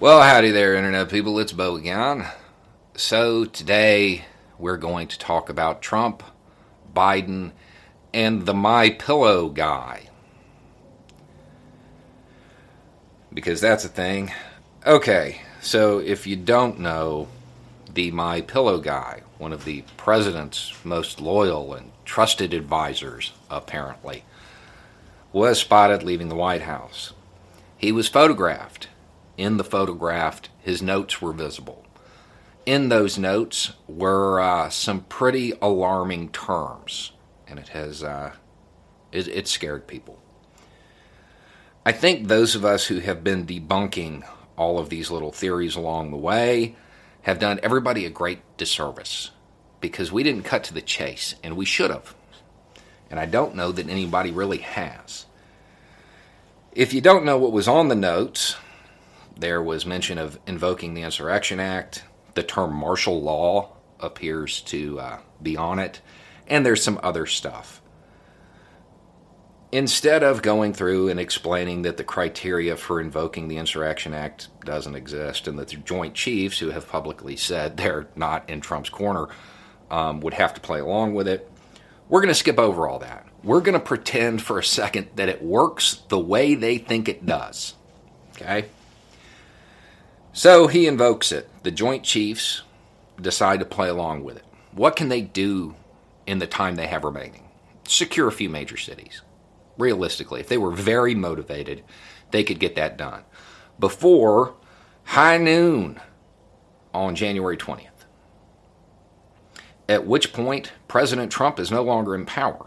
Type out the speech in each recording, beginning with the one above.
Well, howdy there, Internet people. It's Bo again. So, today we're going to talk about Trump, Biden, and the My Pillow guy. Because that's a thing. Okay, so if you don't know, the My Pillow guy, one of the president's most loyal and trusted advisors, apparently, was spotted leaving the White House. He was photographed in the photograph, his notes were visible. In those notes were uh, some pretty alarming terms, and it has uh, it, it scared people. I think those of us who have been debunking all of these little theories along the way have done everybody a great disservice because we didn't cut to the chase, and we should have. And I don't know that anybody really has. If you don't know what was on the notes, there was mention of invoking the Insurrection Act. The term martial law appears to uh, be on it. And there's some other stuff. Instead of going through and explaining that the criteria for invoking the Insurrection Act doesn't exist and that the Joint Chiefs, who have publicly said they're not in Trump's corner, um, would have to play along with it, we're going to skip over all that. We're going to pretend for a second that it works the way they think it does. Okay? So he invokes it. The Joint Chiefs decide to play along with it. What can they do in the time they have remaining? Secure a few major cities. Realistically, if they were very motivated, they could get that done before high noon on January 20th. At which point, President Trump is no longer in power.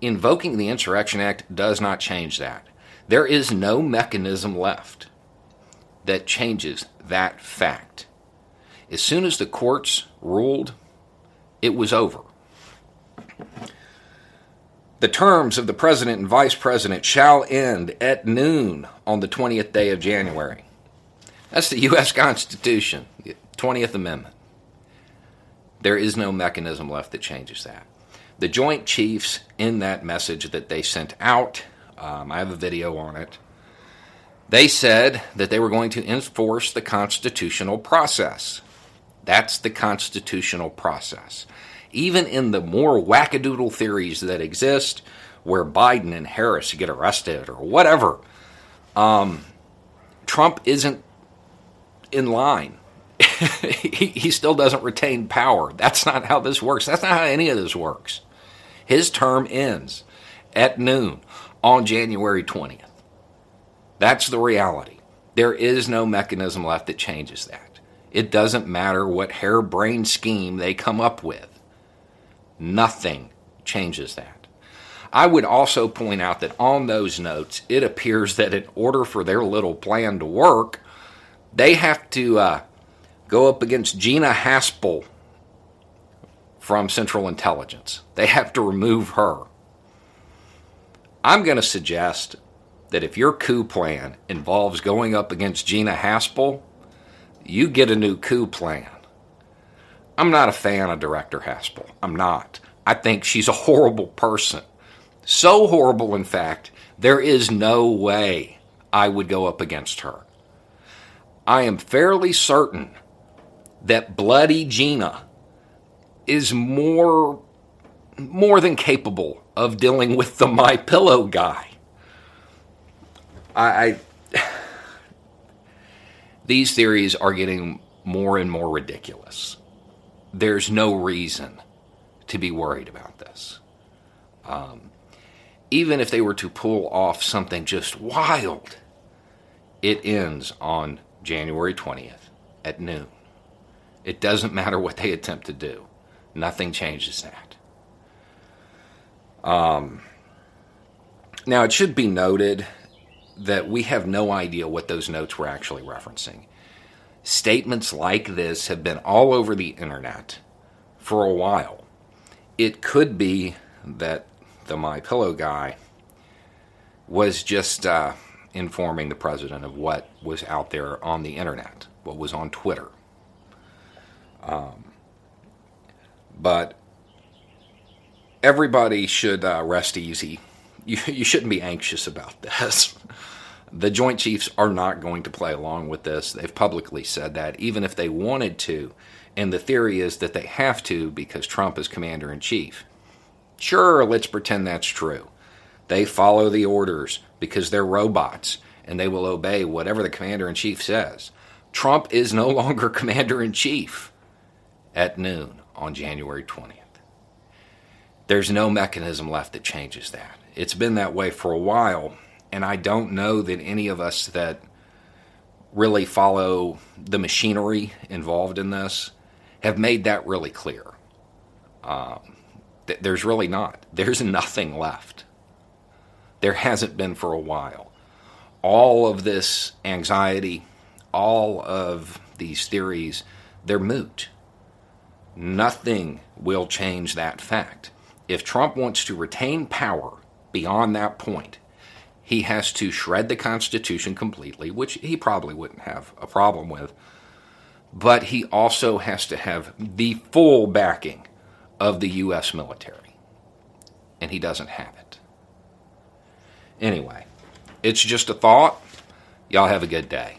Invoking the Insurrection Act does not change that. There is no mechanism left that changes that fact. As soon as the courts ruled, it was over. The terms of the president and vice president shall end at noon on the 20th day of January. That's the U.S. Constitution, the 20th Amendment. There is no mechanism left that changes that. The Joint Chiefs, in that message that they sent out, um, I have a video on it, they said that they were going to enforce the constitutional process. That's the constitutional process. Even in the more wackadoodle theories that exist, where Biden and Harris get arrested or whatever, um, Trump isn't in line. he, he still doesn't retain power. That's not how this works. That's not how any of this works. His term ends at noon on January 20th. That's the reality. There is no mechanism left that changes that. It doesn't matter what harebrained scheme they come up with. Nothing changes that. I would also point out that on those notes, it appears that in order for their little plan to work, they have to uh, go up against Gina Haspel from Central Intelligence. They have to remove her. I'm going to suggest that if your coup plan involves going up against Gina Haspel, you get a new coup plan. I'm not a fan of Director Haspel. I'm not. I think she's a horrible person. So horrible, in fact, there is no way I would go up against her. I am fairly certain that Bloody Gina is more more than capable of dealing with the My Pillow guy. I, I these theories are getting more and more ridiculous. There's no reason to be worried about this. Um, even if they were to pull off something just wild, it ends on January 20th at noon. It doesn't matter what they attempt to do, nothing changes that. Um, now, it should be noted that we have no idea what those notes were actually referencing. Statements like this have been all over the internet for a while. It could be that the My Pillow guy was just uh, informing the president of what was out there on the internet, what was on Twitter. Um, but everybody should uh, rest easy. You, you shouldn't be anxious about this. The Joint Chiefs are not going to play along with this. They've publicly said that, even if they wanted to. And the theory is that they have to because Trump is commander in chief. Sure, let's pretend that's true. They follow the orders because they're robots and they will obey whatever the commander in chief says. Trump is no longer commander in chief at noon on January 20th. There's no mechanism left that changes that. It's been that way for a while, and I don't know that any of us that really follow the machinery involved in this have made that really clear. Um, th- there's really not. There's nothing left. There hasn't been for a while. All of this anxiety, all of these theories, they're moot. Nothing will change that fact. If Trump wants to retain power beyond that point, he has to shred the Constitution completely, which he probably wouldn't have a problem with. But he also has to have the full backing of the U.S. military. And he doesn't have it. Anyway, it's just a thought. Y'all have a good day.